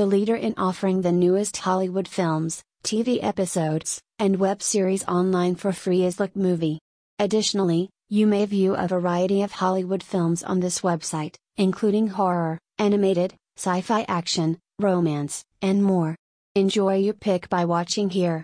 the leader in offering the newest Hollywood films, TV episodes, and web series online for free is Look Movie. Additionally, you may view a variety of Hollywood films on this website, including horror, animated, sci fi action, romance, and more. Enjoy your pick by watching here.